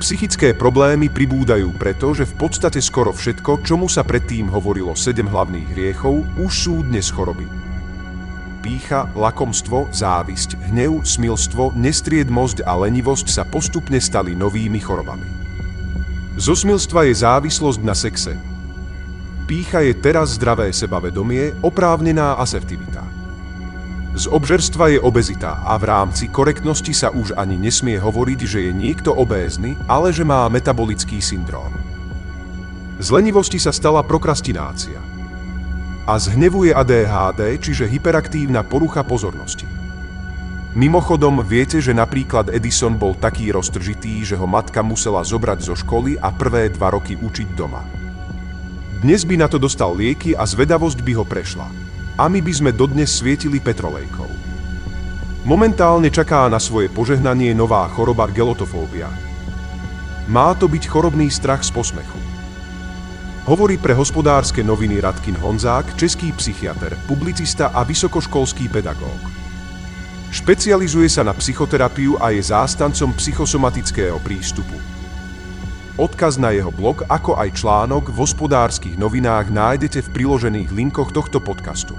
Psychické problémy pribúdajú preto, že v podstate skoro všetko, čomu sa predtým hovorilo sedem hlavných hriechov, už sú dnes choroby. Pícha, lakomstvo, závisť, hnev, smilstvo, nestriedmosť a lenivosť sa postupne stali novými chorobami. Zo smilstva je závislosť na sexe. Pícha je teraz zdravé sebavedomie, oprávnená asertivita. Z obžerstva je obezita a v rámci korektnosti sa už ani nesmie hovoriť, že je niekto obézny, ale že má metabolický syndróm. Z lenivosti sa stala prokrastinácia. A z hnevu je ADHD, čiže hyperaktívna porucha pozornosti. Mimochodom, viete, že napríklad Edison bol taký roztržitý, že ho matka musela zobrať zo školy a prvé dva roky učiť doma. Dnes by na to dostal lieky a zvedavosť by ho prešla a my by sme dodnes svietili petrolejkou. Momentálne čaká na svoje požehnanie nová choroba gelotofóbia. Má to byť chorobný strach z posmechu. Hovorí pre hospodárske noviny Radkin Honzák, český psychiatr, publicista a vysokoškolský pedagóg. Špecializuje sa na psychoterapiu a je zástancom psychosomatického prístupu. Odkaz na jeho blog, ako aj článok v hospodárskych novinách nájdete v priložených linkoch tohto podcastu.